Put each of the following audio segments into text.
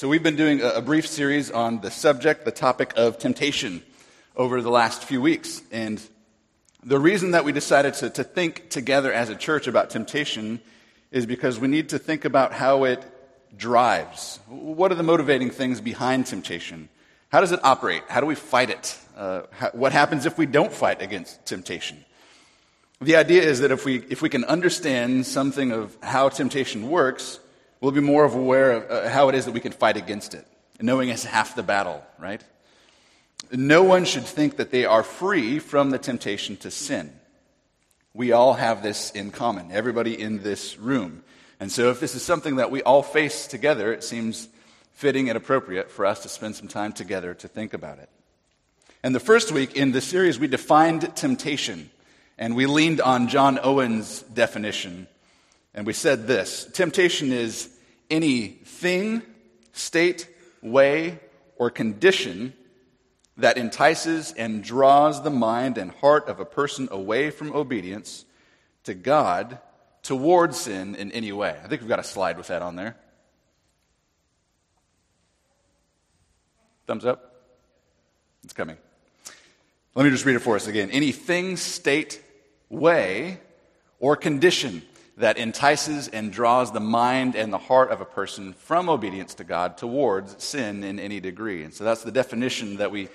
So, we've been doing a brief series on the subject, the topic of temptation, over the last few weeks. And the reason that we decided to, to think together as a church about temptation is because we need to think about how it drives. What are the motivating things behind temptation? How does it operate? How do we fight it? Uh, how, what happens if we don't fight against temptation? The idea is that if we, if we can understand something of how temptation works, we'll be more aware of uh, how it is that we can fight against it. knowing is half the battle, right? No one should think that they are free from the temptation to sin. We all have this in common, everybody in this room. And so, if this is something that we all face together, it seems fitting and appropriate for us to spend some time together to think about it. And the first week in the series, we defined temptation, and we leaned on John Owen's definition and we said this temptation is any thing, state, way, or condition that entices and draws the mind and heart of a person away from obedience to God towards sin in any way. I think we've got a slide with that on there. Thumbs up? It's coming. Let me just read it for us again. Any thing, state, way, or condition that entices and draws the mind and the heart of a person from obedience to God towards sin in any degree. And so that's the definition that we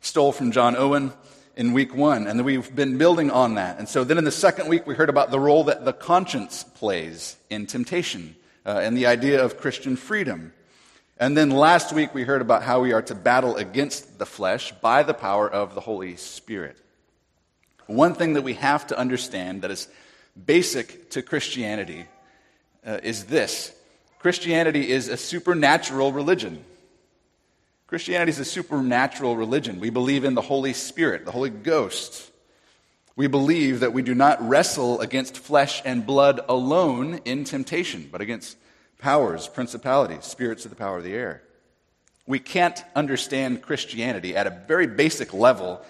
stole from John Owen in week one. And we've been building on that. And so then in the second week, we heard about the role that the conscience plays in temptation uh, and the idea of Christian freedom. And then last week, we heard about how we are to battle against the flesh by the power of the Holy Spirit. One thing that we have to understand that is basic to Christianity uh, is this Christianity is a supernatural religion. Christianity is a supernatural religion. We believe in the Holy Spirit, the Holy Ghost. We believe that we do not wrestle against flesh and blood alone in temptation, but against powers, principalities, spirits of the power of the air. We can't understand Christianity at a very basic level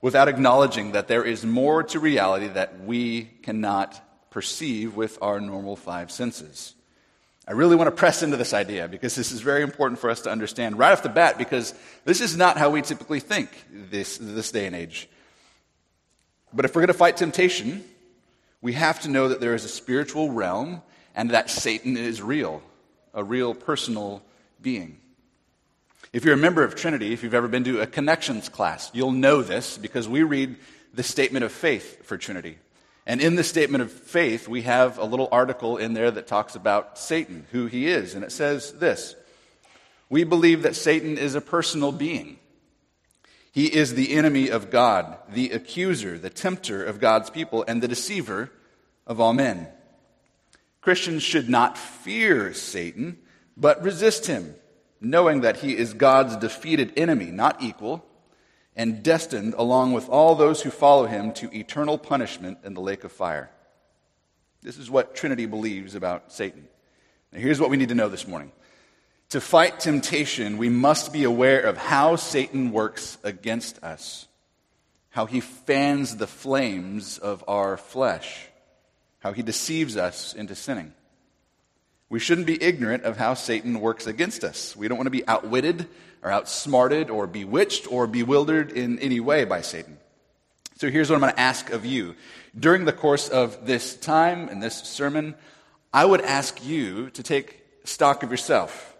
without acknowledging that there is more to reality that we cannot perceive with our normal five senses. I really want to press into this idea because this is very important for us to understand right off the bat because this is not how we typically think this, this day and age. But if we're going to fight temptation, we have to know that there is a spiritual realm and that Satan is real, a real personal being. If you're a member of Trinity, if you've ever been to a connections class, you'll know this because we read the statement of faith for Trinity. And in the statement of faith, we have a little article in there that talks about Satan, who he is. And it says this We believe that Satan is a personal being. He is the enemy of God, the accuser, the tempter of God's people, and the deceiver of all men. Christians should not fear Satan, but resist him knowing that he is God's defeated enemy, not equal, and destined, along with all those who follow him, to eternal punishment in the lake of fire. This is what Trinity believes about Satan. Now, here's what we need to know this morning. To fight temptation, we must be aware of how Satan works against us, how he fans the flames of our flesh, how he deceives us into sinning. We shouldn't be ignorant of how Satan works against us. We don't want to be outwitted or outsmarted or bewitched or bewildered in any way by Satan. So here's what I'm going to ask of you. During the course of this time and this sermon, I would ask you to take stock of yourself.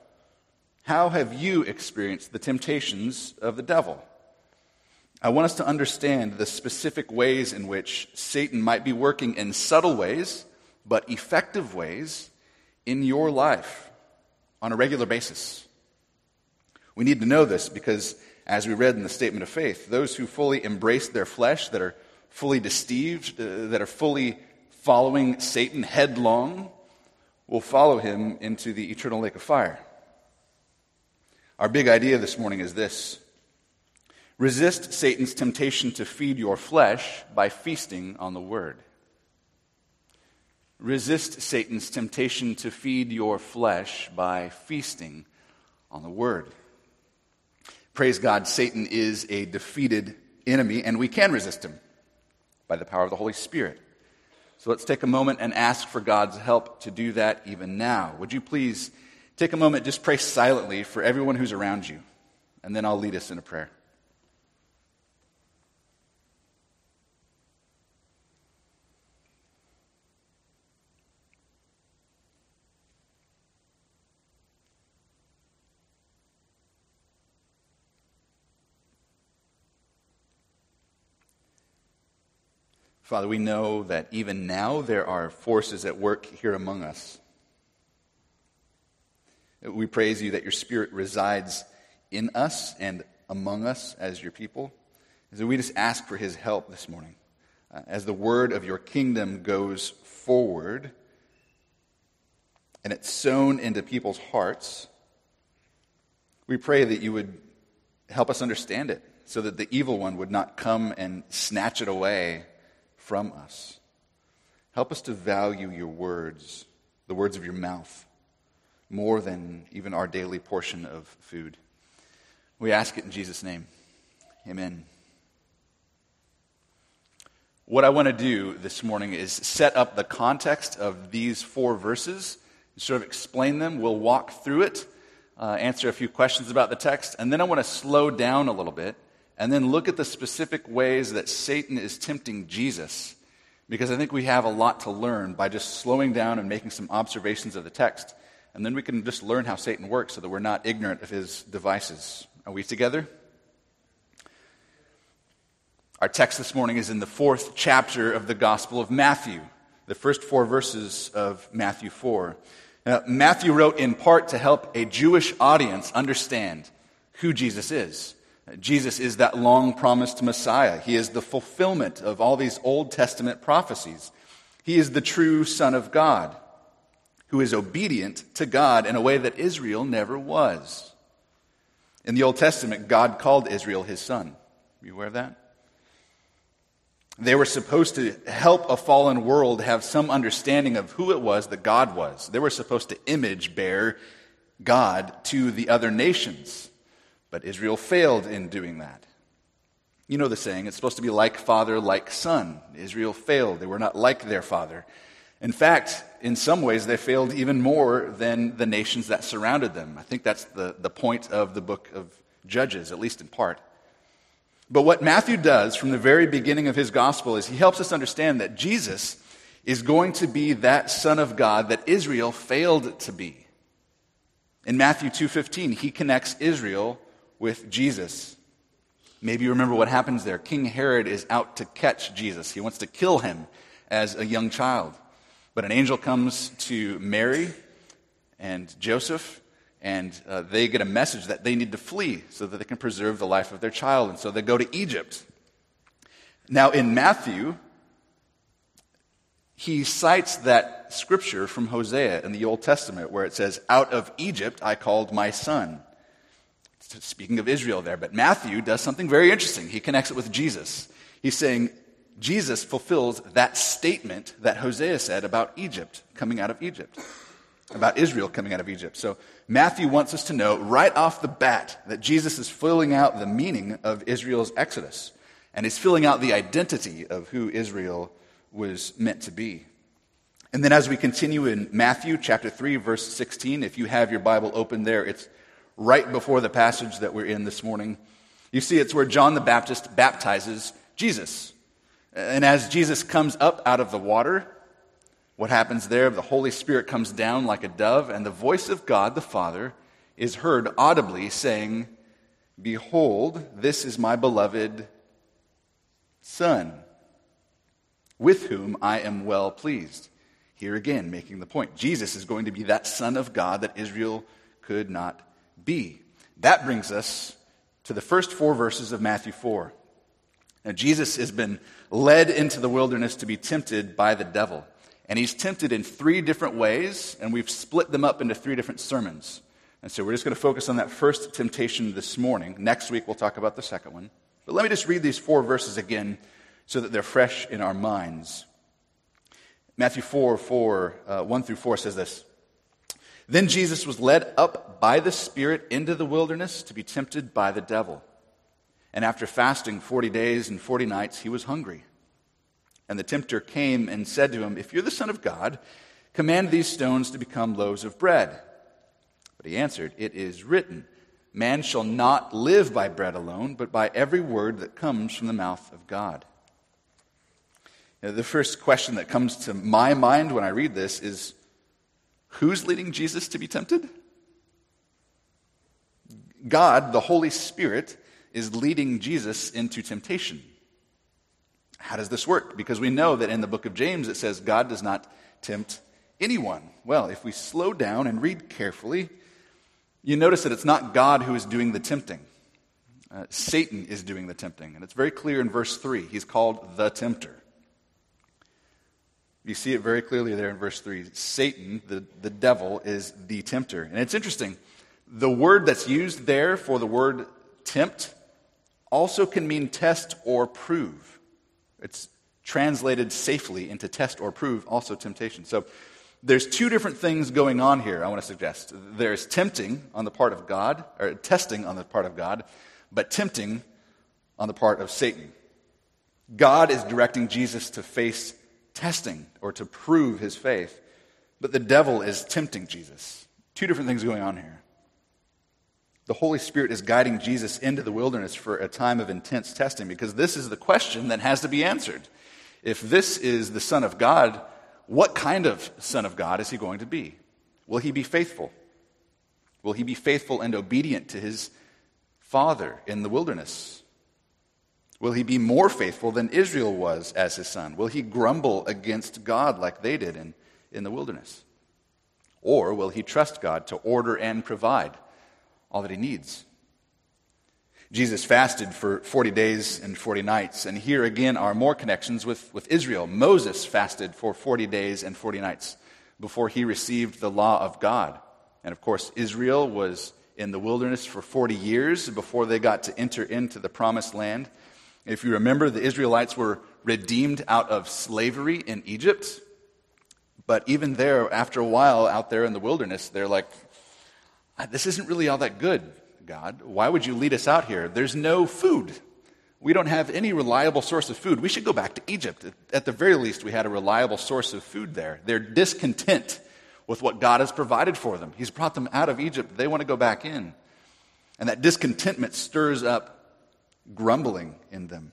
How have you experienced the temptations of the devil? I want us to understand the specific ways in which Satan might be working in subtle ways, but effective ways in your life on a regular basis. We need to know this because, as we read in the statement of faith, those who fully embrace their flesh, that are fully deceived, uh, that are fully following Satan headlong, will follow him into the eternal lake of fire. Our big idea this morning is this resist Satan's temptation to feed your flesh by feasting on the word. Resist Satan's temptation to feed your flesh by feasting on the word. Praise God, Satan is a defeated enemy, and we can resist him by the power of the Holy Spirit. So let's take a moment and ask for God's help to do that even now. Would you please take a moment, just pray silently for everyone who's around you, and then I'll lead us in a prayer. Father, we know that even now there are forces at work here among us. We praise you that your Spirit resides in us and among us as your people. And so we just ask for his help this morning. Uh, as the word of your kingdom goes forward and it's sown into people's hearts, we pray that you would help us understand it so that the evil one would not come and snatch it away from us. Help us to value your words, the words of your mouth, more than even our daily portion of food. We ask it in Jesus' name. Amen. What I want to do this morning is set up the context of these four verses, sort of explain them. We'll walk through it, uh, answer a few questions about the text, and then I want to slow down a little bit and then look at the specific ways that Satan is tempting Jesus. Because I think we have a lot to learn by just slowing down and making some observations of the text. And then we can just learn how Satan works so that we're not ignorant of his devices. Are we together? Our text this morning is in the fourth chapter of the Gospel of Matthew, the first four verses of Matthew 4. Now, Matthew wrote in part to help a Jewish audience understand who Jesus is. Jesus is that long promised Messiah. He is the fulfillment of all these Old Testament prophecies. He is the true Son of God who is obedient to God in a way that Israel never was. In the Old Testament, God called Israel his son. Are you aware of that? They were supposed to help a fallen world have some understanding of who it was that God was. They were supposed to image bear God to the other nations. But Israel failed in doing that. You know the saying, it's supposed to be like father, like son. Israel failed. They were not like their father. In fact, in some ways, they failed even more than the nations that surrounded them. I think that's the, the point of the book of Judges, at least in part. But what Matthew does from the very beginning of his gospel is he helps us understand that Jesus is going to be that son of God that Israel failed to be. In Matthew 2:15, he connects Israel with Jesus. Maybe you remember what happens there. King Herod is out to catch Jesus, he wants to kill him as a young child. But an angel comes to Mary and Joseph, and uh, they get a message that they need to flee so that they can preserve the life of their child. And so they go to Egypt. Now, in Matthew, he cites that scripture from Hosea in the Old Testament where it says, Out of Egypt I called my son speaking of Israel there. But Matthew does something very interesting. He connects it with Jesus. He's saying Jesus fulfills that statement that Hosea said about Egypt, coming out of Egypt, about Israel coming out of Egypt. So Matthew wants us to know right off the bat that Jesus is filling out the meaning of Israel's exodus. And he's filling out the identity of who Israel was meant to be. And then as we continue in Matthew chapter 3, verse 16, if you have your Bible open there, it's right before the passage that we're in this morning. You see, it's where John the Baptist baptizes Jesus. And as Jesus comes up out of the water, what happens there? The Holy Spirit comes down like a dove, and the voice of God the Father is heard audibly saying, Behold, this is my beloved Son, with whom I am well pleased. Here again, making the point Jesus is going to be that Son of God that Israel could not be. That brings us to the first four verses of Matthew 4. Now, Jesus has been led into the wilderness to be tempted by the devil. And he's tempted in three different ways, and we've split them up into three different sermons. And so we're just going to focus on that first temptation this morning. Next week, we'll talk about the second one. But let me just read these four verses again so that they're fresh in our minds. Matthew 4, 4 uh, 1 through 4 says this then Jesus was led up by the Spirit into the wilderness to be tempted by the devil. And after fasting 40 days and 40 nights, he was hungry. And the tempter came and said to him, If you're the Son of God, command these stones to become loaves of bread. But he answered, It is written, Man shall not live by bread alone, but by every word that comes from the mouth of God. Now, the first question that comes to my mind when I read this is who's leading Jesus to be tempted? God, the Holy Spirit, is leading Jesus into temptation. How does this work? Because we know that in the book of James it says God does not tempt anyone. Well, if we slow down and read carefully, you notice that it's not God who is doing the tempting. Uh, Satan is doing the tempting. And it's very clear in verse 3. He's called the tempter. You see it very clearly there in verse 3. Satan, the, the devil, is the tempter. And it's interesting. The word that's used there for the word tempt also can mean test or prove. It's translated safely into test or prove, also temptation. So there's two different things going on here, I want to suggest. There's tempting on the part of God, or testing on the part of God, but tempting on the part of Satan. God is directing Jesus to face testing or to prove his faith, but the devil is tempting Jesus. Two different things going on here. The Holy Spirit is guiding Jesus into the wilderness for a time of intense testing because this is the question that has to be answered. If this is the Son of God, what kind of Son of God is he going to be? Will he be faithful? Will he be faithful and obedient to his Father in the wilderness? Will he be more faithful than Israel was as his son? Will he grumble against God like they did in, in the wilderness? Or will he trust God to order and provide all that he needs? Jesus fasted for 40 days and 40 nights, and here again are more connections with, with Israel. Moses fasted for 40 days and 40 nights before he received the law of God. And of course, Israel was in the wilderness for 40 years before they got to enter into the promised land. If you remember, the Israelites were redeemed out of slavery in Egypt. But even there, after a while out there in the wilderness, they're like, ah, this isn't really all that good, God. Why would you lead us out here? There's no food. We don't have any reliable source of food. We should go back to Egypt. At the very least, we had a reliable source of food there. They're discontent with what God has provided for them. He's brought them out of Egypt. They want to go back in. And that discontentment stirs up grumbling in them.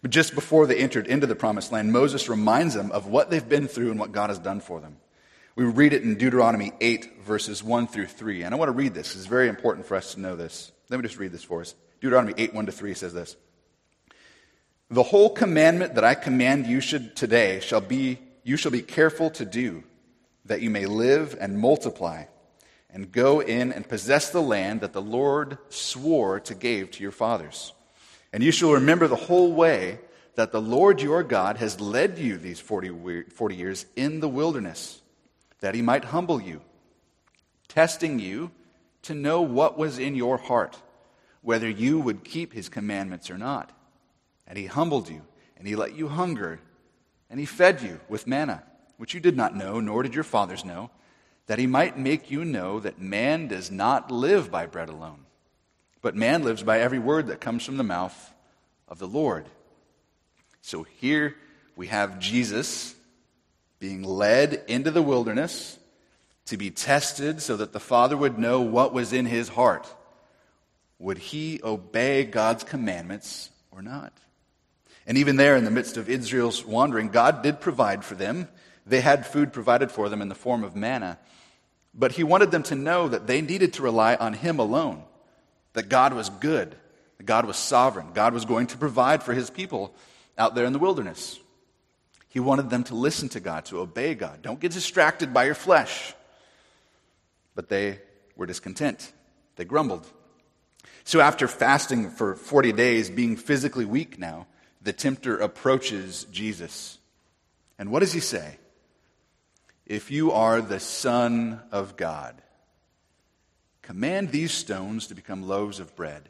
But just before they entered into the promised land, Moses reminds them of what they've been through and what God has done for them. We read it in Deuteronomy 8, verses 1 through 3. And I want to read this. It's very important for us to know this. Let me just read this for us. Deuteronomy 8, 1 to 3 says this The whole commandment that I command you should today shall be, you shall be careful to do, that you may live and multiply and go in and possess the land that the Lord swore to give to your fathers. And you shall remember the whole way that the Lord your God has led you these 40, 40 years in the wilderness, that he might humble you, testing you to know what was in your heart, whether you would keep his commandments or not. And he humbled you, and he let you hunger, and he fed you with manna, which you did not know, nor did your fathers know that he might make you know that man does not live by bread alone, but man lives by every word that comes from the mouth of the Lord. So here we have Jesus being led into the wilderness to be tested so that the Father would know what was in his heart. Would he obey God's commandments or not? And even there, in the midst of Israel's wandering, God did provide for them. They had food provided for them in the form of manna. But he wanted them to know that they needed to rely on him alone, that God was good, that God was sovereign, God was going to provide for his people out there in the wilderness. He wanted them to listen to God, to obey God. Don't get distracted by your flesh. But they were discontent. They grumbled. So after fasting for 40 days, being physically weak now, the tempter approaches Jesus. And what does he say? If you are the Son of God, command these stones to become loaves of bread.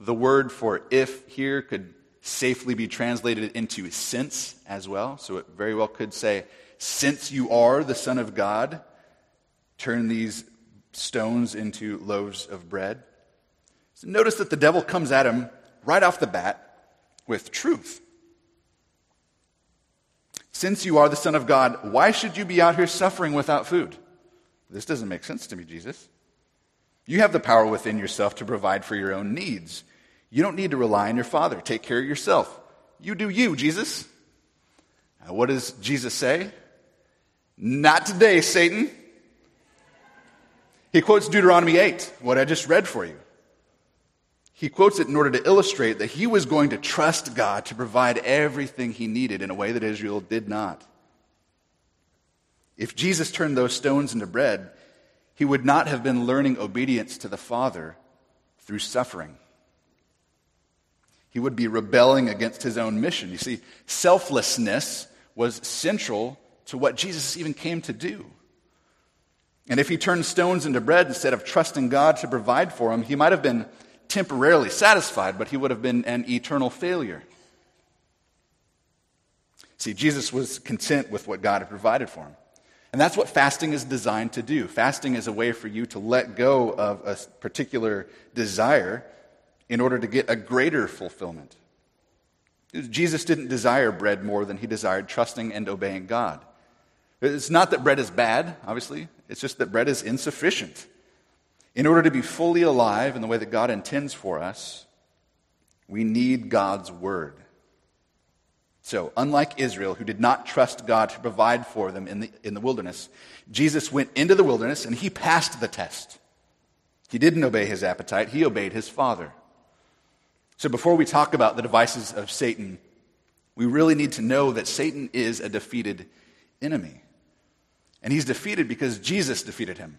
The word for if here could safely be translated into since as well. So it very well could say, Since you are the Son of God, turn these stones into loaves of bread. So notice that the devil comes at him right off the bat with truth. Since you are the Son of God, why should you be out here suffering without food? This doesn't make sense to me, Jesus. You have the power within yourself to provide for your own needs. You don't need to rely on your Father. Take care of yourself. You do you, Jesus. Now, what does Jesus say? Not today, Satan. He quotes Deuteronomy 8, what I just read for you. He quotes it in order to illustrate that he was going to trust God to provide everything he needed in a way that Israel did not. If Jesus turned those stones into bread, he would not have been learning obedience to the Father through suffering. He would be rebelling against his own mission. You see, selflessness was central to what Jesus even came to do. And if he turned stones into bread instead of trusting God to provide for him, he might have been temporarily satisfied, but he would have been an eternal failure. See, Jesus was content with what God had provided for him. And that's what fasting is designed to do. Fasting is a way for you to let go of a particular desire in order to get a greater fulfillment. Jesus didn't desire bread more than he desired trusting and obeying God. It's not that bread is bad, obviously, it's just that bread is insufficient. In order to be fully alive in the way that God intends for us, we need God's word. So, unlike Israel, who did not trust God to provide for them in the, in the wilderness, Jesus went into the wilderness and he passed the test. He didn't obey his appetite, he obeyed his Father. So, before we talk about the devices of Satan, we really need to know that Satan is a defeated enemy. And he's defeated because Jesus defeated him.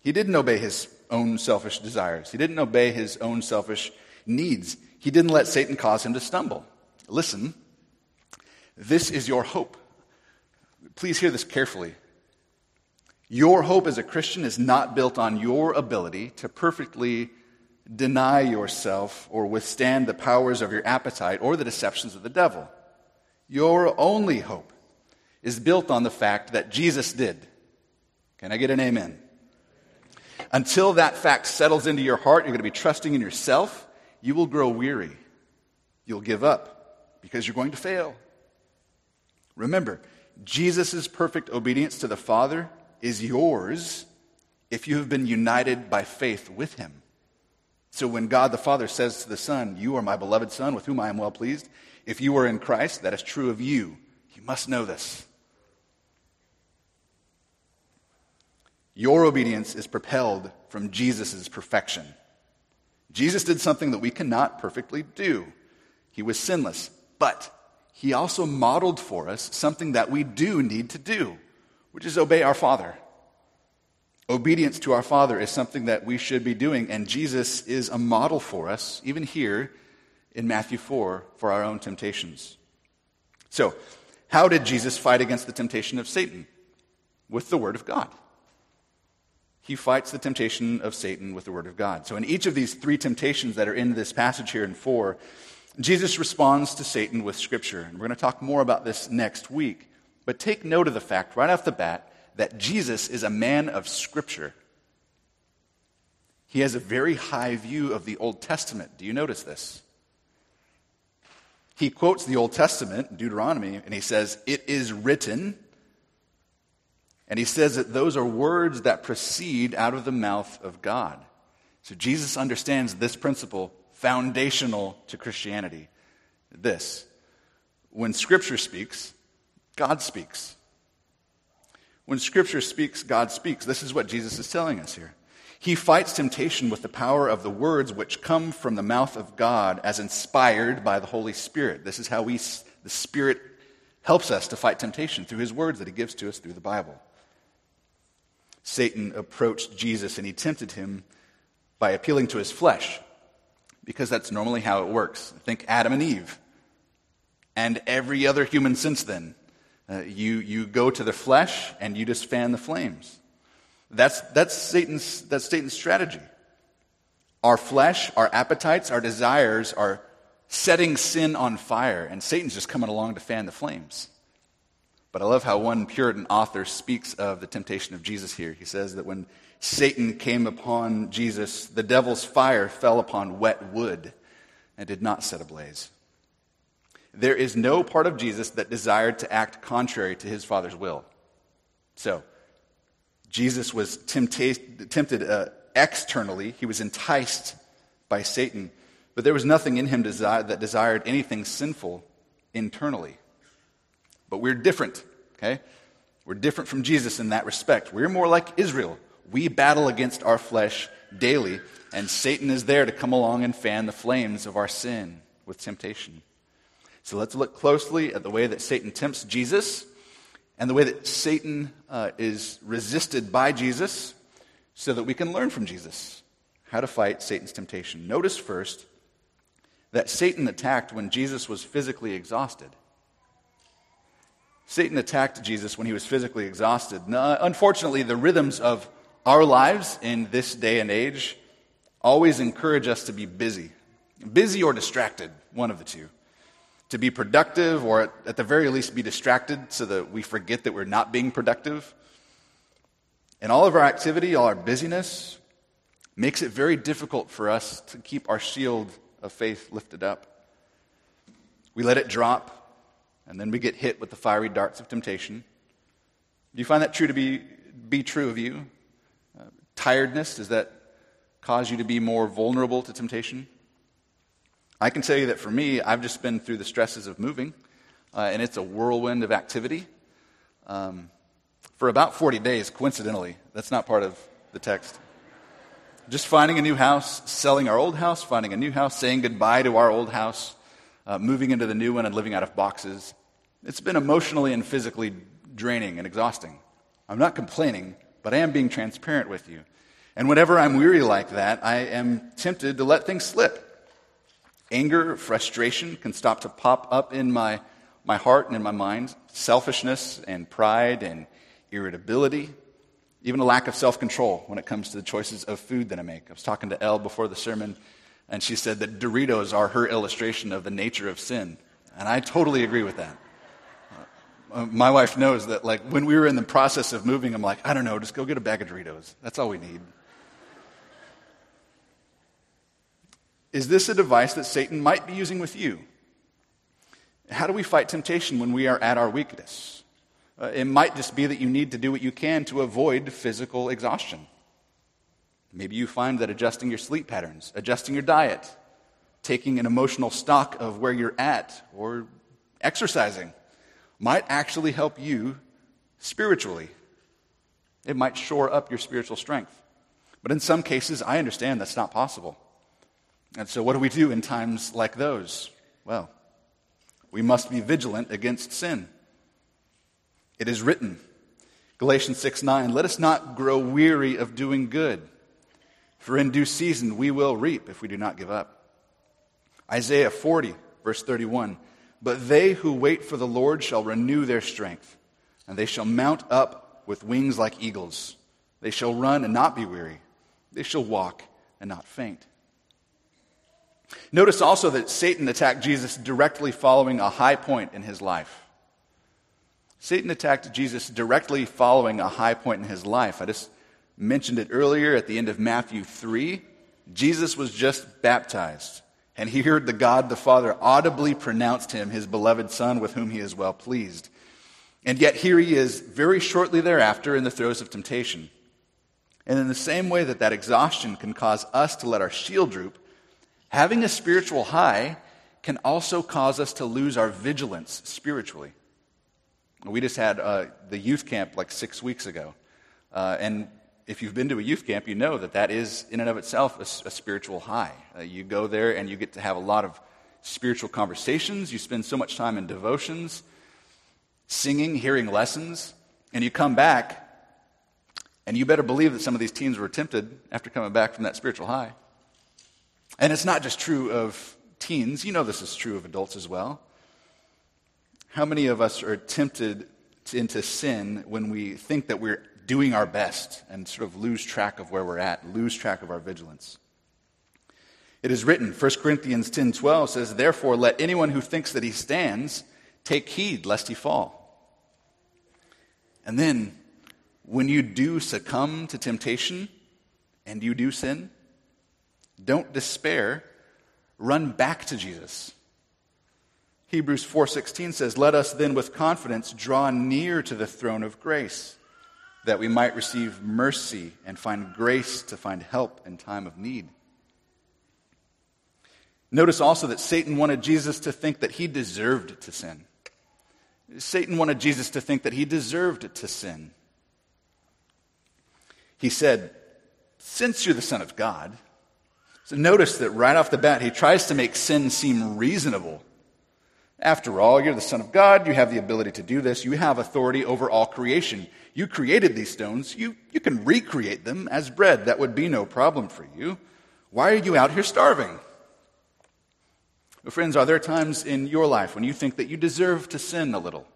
He didn't obey his own selfish desires, he didn't obey his own selfish needs. He didn't let Satan cause him to stumble. Listen, this is your hope. Please hear this carefully. Your hope as a Christian is not built on your ability to perfectly deny yourself or withstand the powers of your appetite or the deceptions of the devil. Your only hope is built on the fact that Jesus did. Can I get an amen? Until that fact settles into your heart, you're going to be trusting in yourself. You will grow weary. You'll give up because you're going to fail. Remember, Jesus' perfect obedience to the Father is yours if you have been united by faith with him. So when God the Father says to the Son, You are my beloved Son with whom I am well pleased, if you are in Christ, that is true of you. You must know this. Your obedience is propelled from Jesus' perfection. Jesus did something that we cannot perfectly do. He was sinless. But he also modeled for us something that we do need to do, which is obey our Father. Obedience to our Father is something that we should be doing, and Jesus is a model for us, even here in Matthew 4, for our own temptations. So, how did Jesus fight against the temptation of Satan? With the Word of God. He fights the temptation of Satan with the Word of God. So, in each of these three temptations that are in this passage here in 4, Jesus responds to Satan with Scripture. And we're going to talk more about this next week. But take note of the fact right off the bat that Jesus is a man of Scripture. He has a very high view of the Old Testament. Do you notice this? He quotes the Old Testament, Deuteronomy, and he says, It is written. And he says that those are words that proceed out of the mouth of God. So Jesus understands this principle foundational to Christianity. This when Scripture speaks, God speaks. When Scripture speaks, God speaks. This is what Jesus is telling us here. He fights temptation with the power of the words which come from the mouth of God as inspired by the Holy Spirit. This is how we, the Spirit helps us to fight temptation through his words that he gives to us through the Bible. Satan approached Jesus and he tempted him by appealing to his flesh because that's normally how it works. Think Adam and Eve and every other human since then. Uh, you, you go to the flesh and you just fan the flames. That's, that's, Satan's, that's Satan's strategy. Our flesh, our appetites, our desires are setting sin on fire, and Satan's just coming along to fan the flames. But I love how one Puritan author speaks of the temptation of Jesus here. He says that when Satan came upon Jesus, the devil's fire fell upon wet wood and did not set ablaze. There is no part of Jesus that desired to act contrary to his Father's will. So, Jesus was tempta- tempted uh, externally, he was enticed by Satan, but there was nothing in him desi- that desired anything sinful internally. But we're different, okay? We're different from Jesus in that respect. We're more like Israel. We battle against our flesh daily, and Satan is there to come along and fan the flames of our sin with temptation. So let's look closely at the way that Satan tempts Jesus and the way that Satan uh, is resisted by Jesus so that we can learn from Jesus how to fight Satan's temptation. Notice first that Satan attacked when Jesus was physically exhausted. Satan attacked Jesus when he was physically exhausted. Now, unfortunately, the rhythms of our lives in this day and age always encourage us to be busy. Busy or distracted, one of the two to be productive or at the very least be distracted so that we forget that we're not being productive. And all of our activity, all our busyness, makes it very difficult for us to keep our shield of faith lifted up. We let it drop, and then we get hit with the fiery darts of temptation. Do you find that true to be, be true of you? Uh, tiredness, does that cause you to be more vulnerable to temptation? I can tell you that for me, I've just been through the stresses of moving, uh, and it's a whirlwind of activity. Um, for about 40 days, coincidentally, that's not part of the text. Just finding a new house, selling our old house, finding a new house, saying goodbye to our old house, uh, moving into the new one, and living out of boxes. It's been emotionally and physically draining and exhausting. I'm not complaining, but I am being transparent with you. And whenever I'm weary like that, I am tempted to let things slip. Anger, frustration can stop to pop up in my, my heart and in my mind. Selfishness and pride and irritability, even a lack of self control when it comes to the choices of food that I make. I was talking to Elle before the sermon, and she said that Doritos are her illustration of the nature of sin. And I totally agree with that. Uh, my wife knows that, like, when we were in the process of moving, I'm like, I don't know, just go get a bag of Doritos. That's all we need. Is this a device that Satan might be using with you? How do we fight temptation when we are at our weakness? Uh, it might just be that you need to do what you can to avoid physical exhaustion. Maybe you find that adjusting your sleep patterns, adjusting your diet, taking an emotional stock of where you're at, or exercising might actually help you spiritually. It might shore up your spiritual strength. But in some cases, I understand that's not possible. And so, what do we do in times like those? Well, we must be vigilant against sin. It is written, Galatians 6 9, let us not grow weary of doing good, for in due season we will reap if we do not give up. Isaiah 40, verse 31, but they who wait for the Lord shall renew their strength, and they shall mount up with wings like eagles. They shall run and not be weary, they shall walk and not faint. Notice also that Satan attacked Jesus directly following a high point in his life. Satan attacked Jesus directly following a high point in his life. I just mentioned it earlier at the end of Matthew 3. Jesus was just baptized, and he heard the God the Father audibly pronounced him his beloved Son with whom he is well pleased. And yet, here he is very shortly thereafter in the throes of temptation. And in the same way that that exhaustion can cause us to let our shield droop, Having a spiritual high can also cause us to lose our vigilance spiritually. We just had uh, the youth camp like six weeks ago. Uh, and if you've been to a youth camp, you know that that is, in and of itself, a, a spiritual high. Uh, you go there and you get to have a lot of spiritual conversations. You spend so much time in devotions, singing, hearing lessons, and you come back, and you better believe that some of these teens were tempted after coming back from that spiritual high. And it's not just true of teens, you know this is true of adults as well. How many of us are tempted into sin when we think that we're doing our best and sort of lose track of where we're at, lose track of our vigilance? It is written, 1 Corinthians 10:12 says, "Therefore let anyone who thinks that he stands take heed lest he fall." And then when you do succumb to temptation and you do sin, don't despair. Run back to Jesus. Hebrews 4:16 says, "Let us then with confidence draw near to the throne of grace, that we might receive mercy and find grace to find help in time of need. Notice also that Satan wanted Jesus to think that he deserved to sin. Satan wanted Jesus to think that he deserved to sin. He said, Since you're the Son of God, so notice that right off the bat, he tries to make sin seem reasonable. After all, you're the Son of God. You have the ability to do this. You have authority over all creation. You created these stones. You, you can recreate them as bread. That would be no problem for you. Why are you out here starving? Well, friends, are there times in your life when you think that you deserve to sin a little?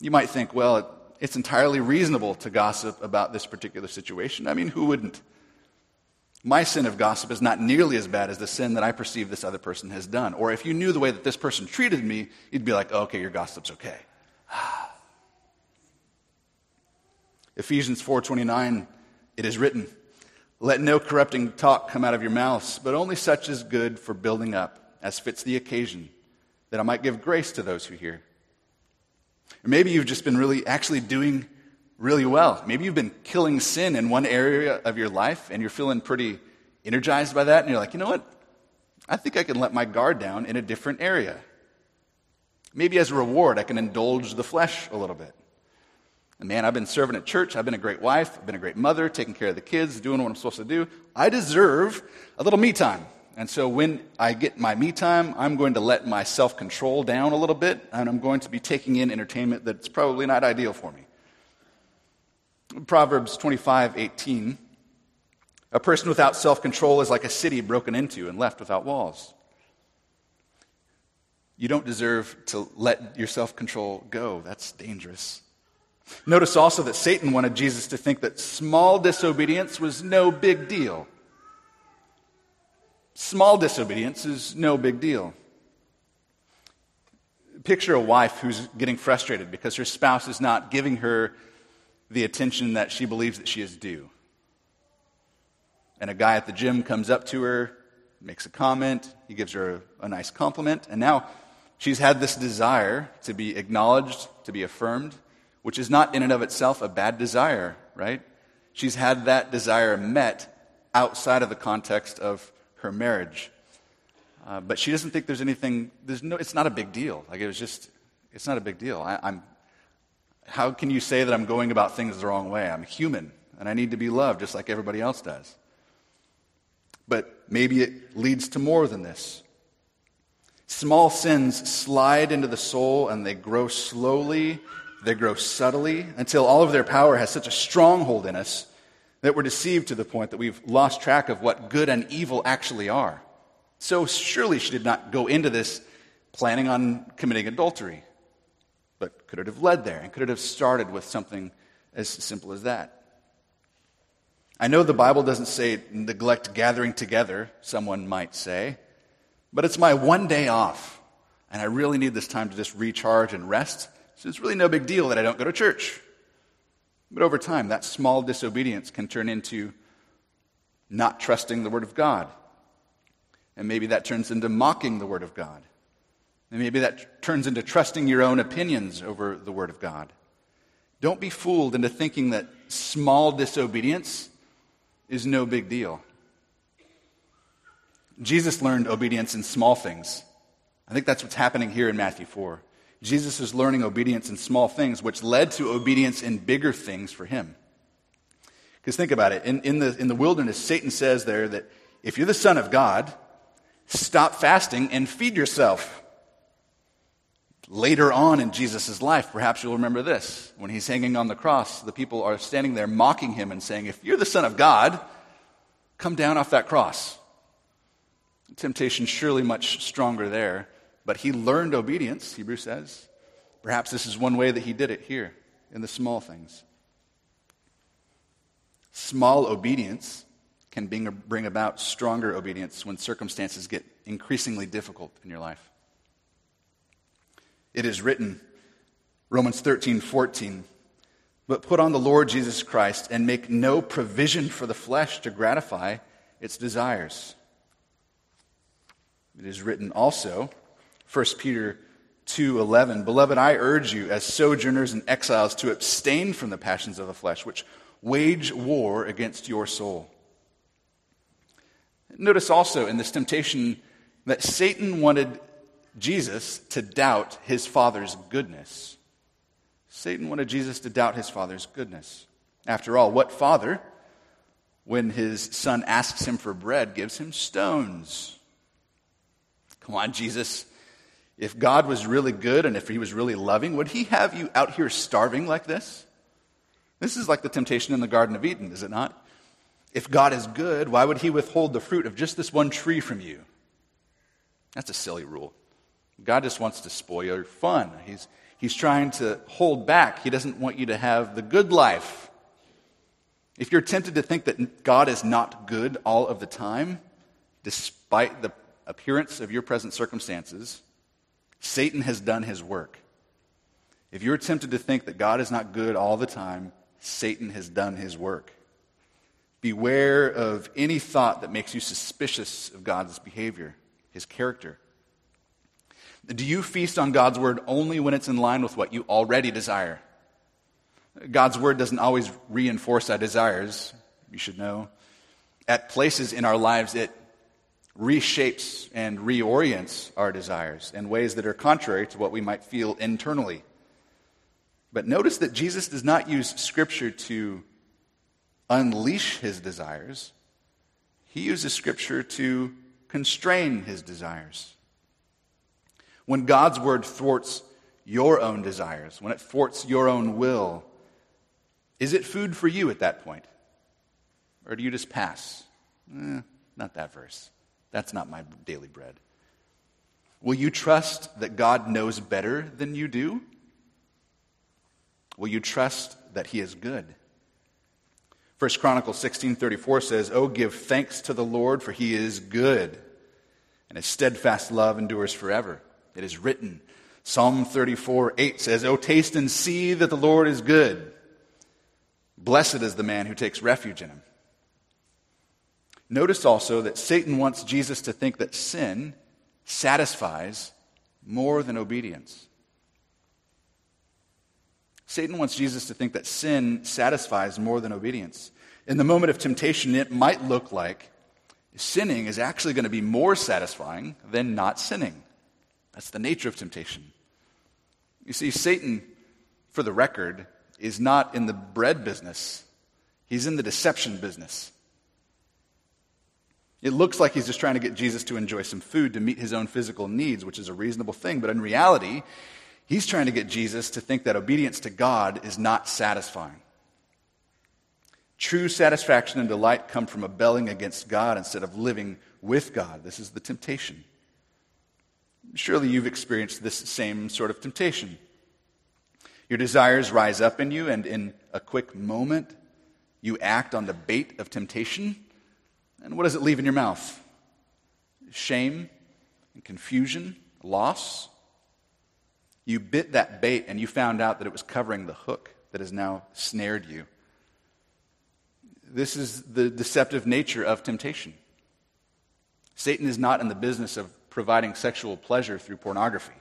You might think, well, it's entirely reasonable to gossip about this particular situation. I mean, who wouldn't? My sin of gossip is not nearly as bad as the sin that I perceive this other person has done. Or if you knew the way that this person treated me, you'd be like, okay, your gossip's okay. Ephesians 4:29 it is written, "Let no corrupting talk come out of your mouths, but only such as good for building up, as fits the occasion, that I might give grace to those who hear." Or maybe you've just been really actually doing really well. Maybe you've been killing sin in one area of your life and you're feeling pretty energized by that and you're like, "You know what? I think I can let my guard down in a different area." Maybe as a reward, I can indulge the flesh a little bit. And man, I've been serving at church. I've been a great wife. I've been a great mother, taking care of the kids, doing what I'm supposed to do. I deserve a little me time. And so when I get my me time, I'm going to let my self control down a little bit, and I'm going to be taking in entertainment that's probably not ideal for me. Proverbs 25 18. A person without self control is like a city broken into and left without walls. You don't deserve to let your self control go. That's dangerous. Notice also that Satan wanted Jesus to think that small disobedience was no big deal. Small disobedience is no big deal. Picture a wife who's getting frustrated because her spouse is not giving her the attention that she believes that she is due. And a guy at the gym comes up to her, makes a comment, he gives her a, a nice compliment, and now she's had this desire to be acknowledged, to be affirmed which is not in and of itself a bad desire, right? She's had that desire met outside of the context of her marriage. Uh, but she doesn't think there's anything, there's no, it's not a big deal. Like it was just, it's not a big deal. I, I'm, how can you say that I'm going about things the wrong way? I'm human and I need to be loved just like everybody else does. But maybe it leads to more than this. Small sins slide into the soul and they grow slowly they grow subtly until all of their power has such a stronghold in us that we're deceived to the point that we've lost track of what good and evil actually are. So surely she did not go into this planning on committing adultery. But could it have led there? And could it have started with something as simple as that? I know the Bible doesn't say neglect gathering together, someone might say, but it's my one day off, and I really need this time to just recharge and rest. So it's really no big deal that I don't go to church. But over time, that small disobedience can turn into not trusting the Word of God. And maybe that turns into mocking the Word of God. And maybe that turns into trusting your own opinions over the Word of God. Don't be fooled into thinking that small disobedience is no big deal. Jesus learned obedience in small things. I think that's what's happening here in Matthew 4. Jesus is learning obedience in small things, which led to obedience in bigger things for him. Because think about it. In, in, the, in the wilderness, Satan says there that if you're the Son of God, stop fasting and feed yourself. Later on in Jesus' life, perhaps you'll remember this. When he's hanging on the cross, the people are standing there mocking him and saying, If you're the Son of God, come down off that cross. Temptation surely much stronger there. But he learned obedience, Hebrews says. Perhaps this is one way that he did it here in the small things. Small obedience can bring about stronger obedience when circumstances get increasingly difficult in your life. It is written, Romans 13, 14, but put on the Lord Jesus Christ and make no provision for the flesh to gratify its desires. It is written also, 1 Peter 2:11 Beloved I urge you as sojourners and exiles to abstain from the passions of the flesh which wage war against your soul. Notice also in this temptation that Satan wanted Jesus to doubt his father's goodness. Satan wanted Jesus to doubt his father's goodness. After all, what father, when his son asks him for bread, gives him stones? Come on, Jesus. If God was really good and if he was really loving, would he have you out here starving like this? This is like the temptation in the Garden of Eden, is it not? If God is good, why would he withhold the fruit of just this one tree from you? That's a silly rule. God just wants to spoil your fun. He's, he's trying to hold back. He doesn't want you to have the good life. If you're tempted to think that God is not good all of the time, despite the appearance of your present circumstances, Satan has done his work. If you're tempted to think that God is not good all the time, Satan has done his work. Beware of any thought that makes you suspicious of God's behavior, his character. Do you feast on God's word only when it's in line with what you already desire? God's word doesn't always reinforce our desires, you should know. At places in our lives, it reshapes and reorients our desires in ways that are contrary to what we might feel internally. But notice that Jesus does not use Scripture to unleash his desires, he uses Scripture to constrain his desires. When God's word thwarts your own desires, when it thwarts your own will, is it food for you at that point? Or do you just pass? Eh, not that verse. That's not my daily bread. Will you trust that God knows better than you do? Will you trust that he is good? 1 Chronicles 16:34 says, "Oh give thanks to the Lord for he is good, and his steadfast love endures forever." It is written. Psalm 34 8 says, "Oh taste and see that the Lord is good. Blessed is the man who takes refuge in him." Notice also that Satan wants Jesus to think that sin satisfies more than obedience. Satan wants Jesus to think that sin satisfies more than obedience. In the moment of temptation, it might look like sinning is actually going to be more satisfying than not sinning. That's the nature of temptation. You see, Satan, for the record, is not in the bread business, he's in the deception business. It looks like he's just trying to get Jesus to enjoy some food to meet his own physical needs, which is a reasonable thing. But in reality, He's trying to get Jesus to think that obedience to God is not satisfying. True satisfaction and delight come from rebelling against God instead of living with God. This is the temptation. Surely you've experienced this same sort of temptation. Your desires rise up in you, and in a quick moment, you act on the bait of temptation. And what does it leave in your mouth? Shame and confusion, loss. You bit that bait and you found out that it was covering the hook that has now snared you. This is the deceptive nature of temptation. Satan is not in the business of providing sexual pleasure through pornography.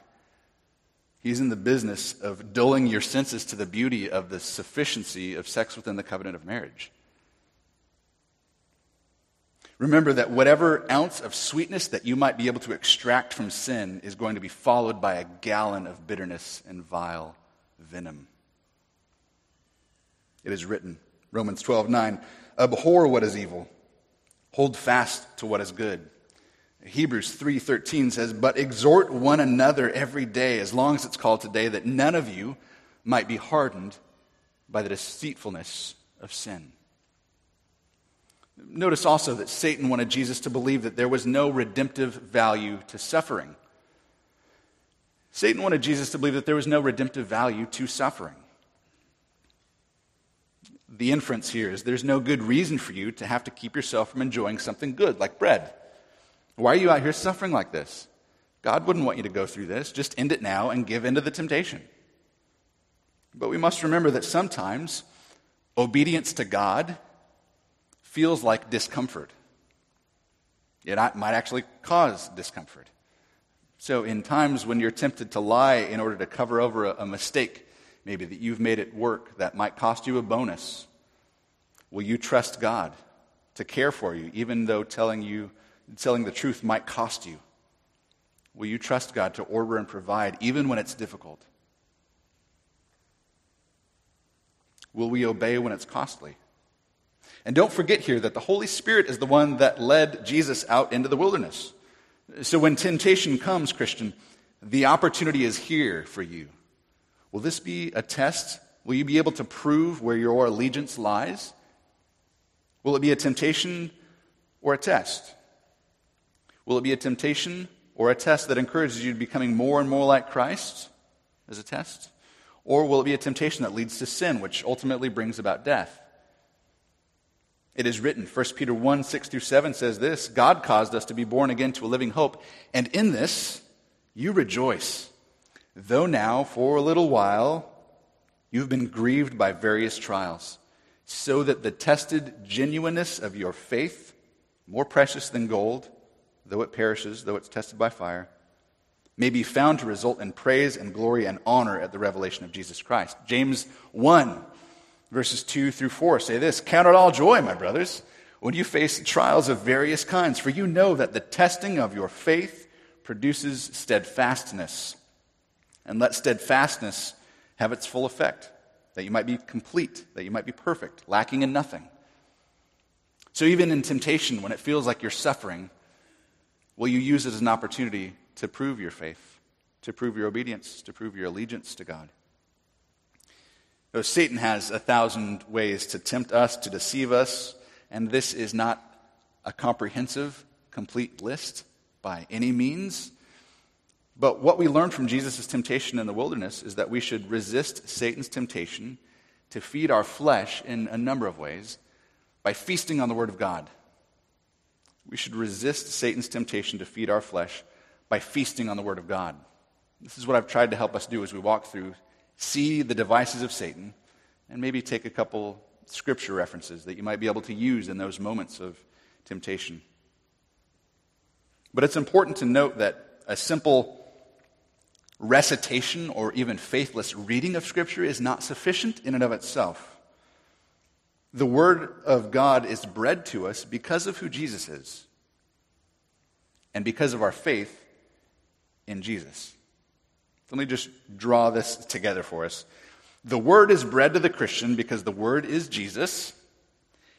He's in the business of dulling your senses to the beauty of the sufficiency of sex within the covenant of marriage. Remember that whatever ounce of sweetness that you might be able to extract from sin is going to be followed by a gallon of bitterness and vile venom. It is written, Romans 12 9, abhor what is evil, hold fast to what is good. Hebrews 3:13 says, "But exhort one another every day, as long as it's called today, that none of you might be hardened by the deceitfulness of sin." Notice also that Satan wanted Jesus to believe that there was no redemptive value to suffering. Satan wanted Jesus to believe that there was no redemptive value to suffering. The inference here is there's no good reason for you to have to keep yourself from enjoying something good, like bread. Why are you out here suffering like this? God wouldn't want you to go through this. Just end it now and give in to the temptation. But we must remember that sometimes obedience to God feels like discomfort. It might actually cause discomfort. So, in times when you're tempted to lie in order to cover over a, mistake, maybe that you've made at work that might cost you a bonus, will you trust God to care for you, even though telling you telling the truth might cost you? Will you trust God to order and provide, even when it's difficult? Will we obey when it's costly? And don't forget here that the Holy Spirit is the one that led Jesus out into the wilderness. So when temptation comes, Christian, the opportunity is here for you. Will this be a test? Will you be able to prove where your allegiance lies? Will it be a temptation or a test? Will it be a temptation or a test that encourages you to becoming more and more like Christ as a test? Or will it be a temptation that leads to sin, which ultimately brings about death? It is written, 1 Peter 1 6 through 7 says this God caused us to be born again to a living hope, and in this you rejoice. Though now, for a little while, you've been grieved by various trials, so that the tested genuineness of your faith, more precious than gold, though it perishes, though it's tested by fire, may be found to result in praise and glory and honor at the revelation of Jesus Christ. James 1 Verses 2 through 4 say this Count it all joy, my brothers, when you face trials of various kinds, for you know that the testing of your faith produces steadfastness. And let steadfastness have its full effect, that you might be complete, that you might be perfect, lacking in nothing. So, even in temptation, when it feels like you're suffering, will you use it as an opportunity to prove your faith, to prove your obedience, to prove your allegiance to God? So Satan has a thousand ways to tempt us, to deceive us, and this is not a comprehensive, complete list by any means. But what we learn from Jesus' temptation in the wilderness is that we should resist Satan's temptation to feed our flesh in a number of ways by feasting on the Word of God. We should resist Satan's temptation to feed our flesh by feasting on the Word of God. This is what I've tried to help us do as we walk through see the devices of Satan, and maybe take a couple scripture references that you might be able to use in those moments of temptation. But it's important to note that a simple recitation or even faithless reading of Scripture is not sufficient in and of itself. The Word of God is bread to us because of who Jesus is and because of our faith in Jesus. Let me just draw this together for us. The word is bread to the Christian because the word is Jesus,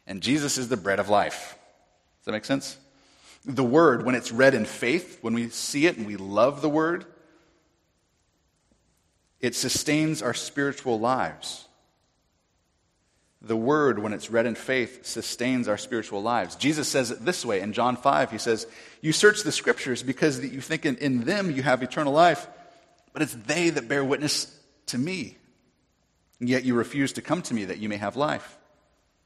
and Jesus is the bread of life. Does that make sense? The word, when it's read in faith, when we see it and we love the word, it sustains our spiritual lives. The word, when it's read in faith, sustains our spiritual lives. Jesus says it this way in John 5. He says, You search the scriptures because you think in, in them you have eternal life but it's they that bear witness to me. And yet you refuse to come to me that you may have life.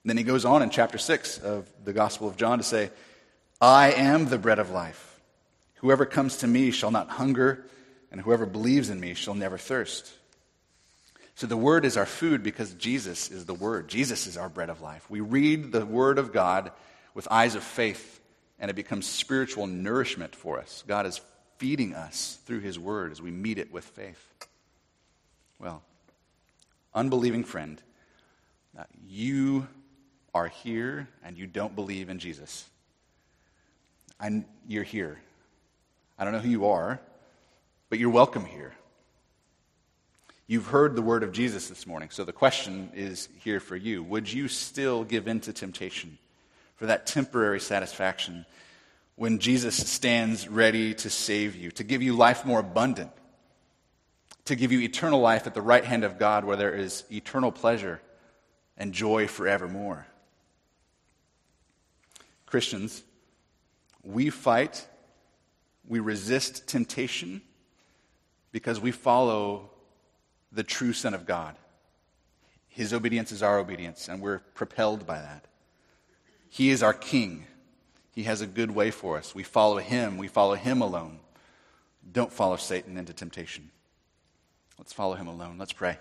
And then he goes on in chapter 6 of the Gospel of John to say, I am the bread of life. Whoever comes to me shall not hunger, and whoever believes in me shall never thirst. So the Word is our food because Jesus is the Word. Jesus is our bread of life. We read the Word of God with eyes of faith, and it becomes spiritual nourishment for us. God is feeding us through His Word as we meet it with faith. Well, unbelieving friend, uh, you are here and you don't believe in Jesus. And you're here. I don't know who you are, but you're welcome here. You've heard the word of Jesus this morning, so the question is here for you. Would you still give in to temptation for that temporary satisfaction when Jesus stands ready to save you, to give you life more abundant, to give you eternal life at the right hand of God where there is eternal pleasure and joy forevermore. Christians, we fight, we resist temptation because we follow the true Son of God. His obedience is our obedience, and we're propelled by that. He is our King. He has a good way for us. We follow him, we follow him alone. Don't follow Satan into temptation. Let's follow him alone. Let's pray.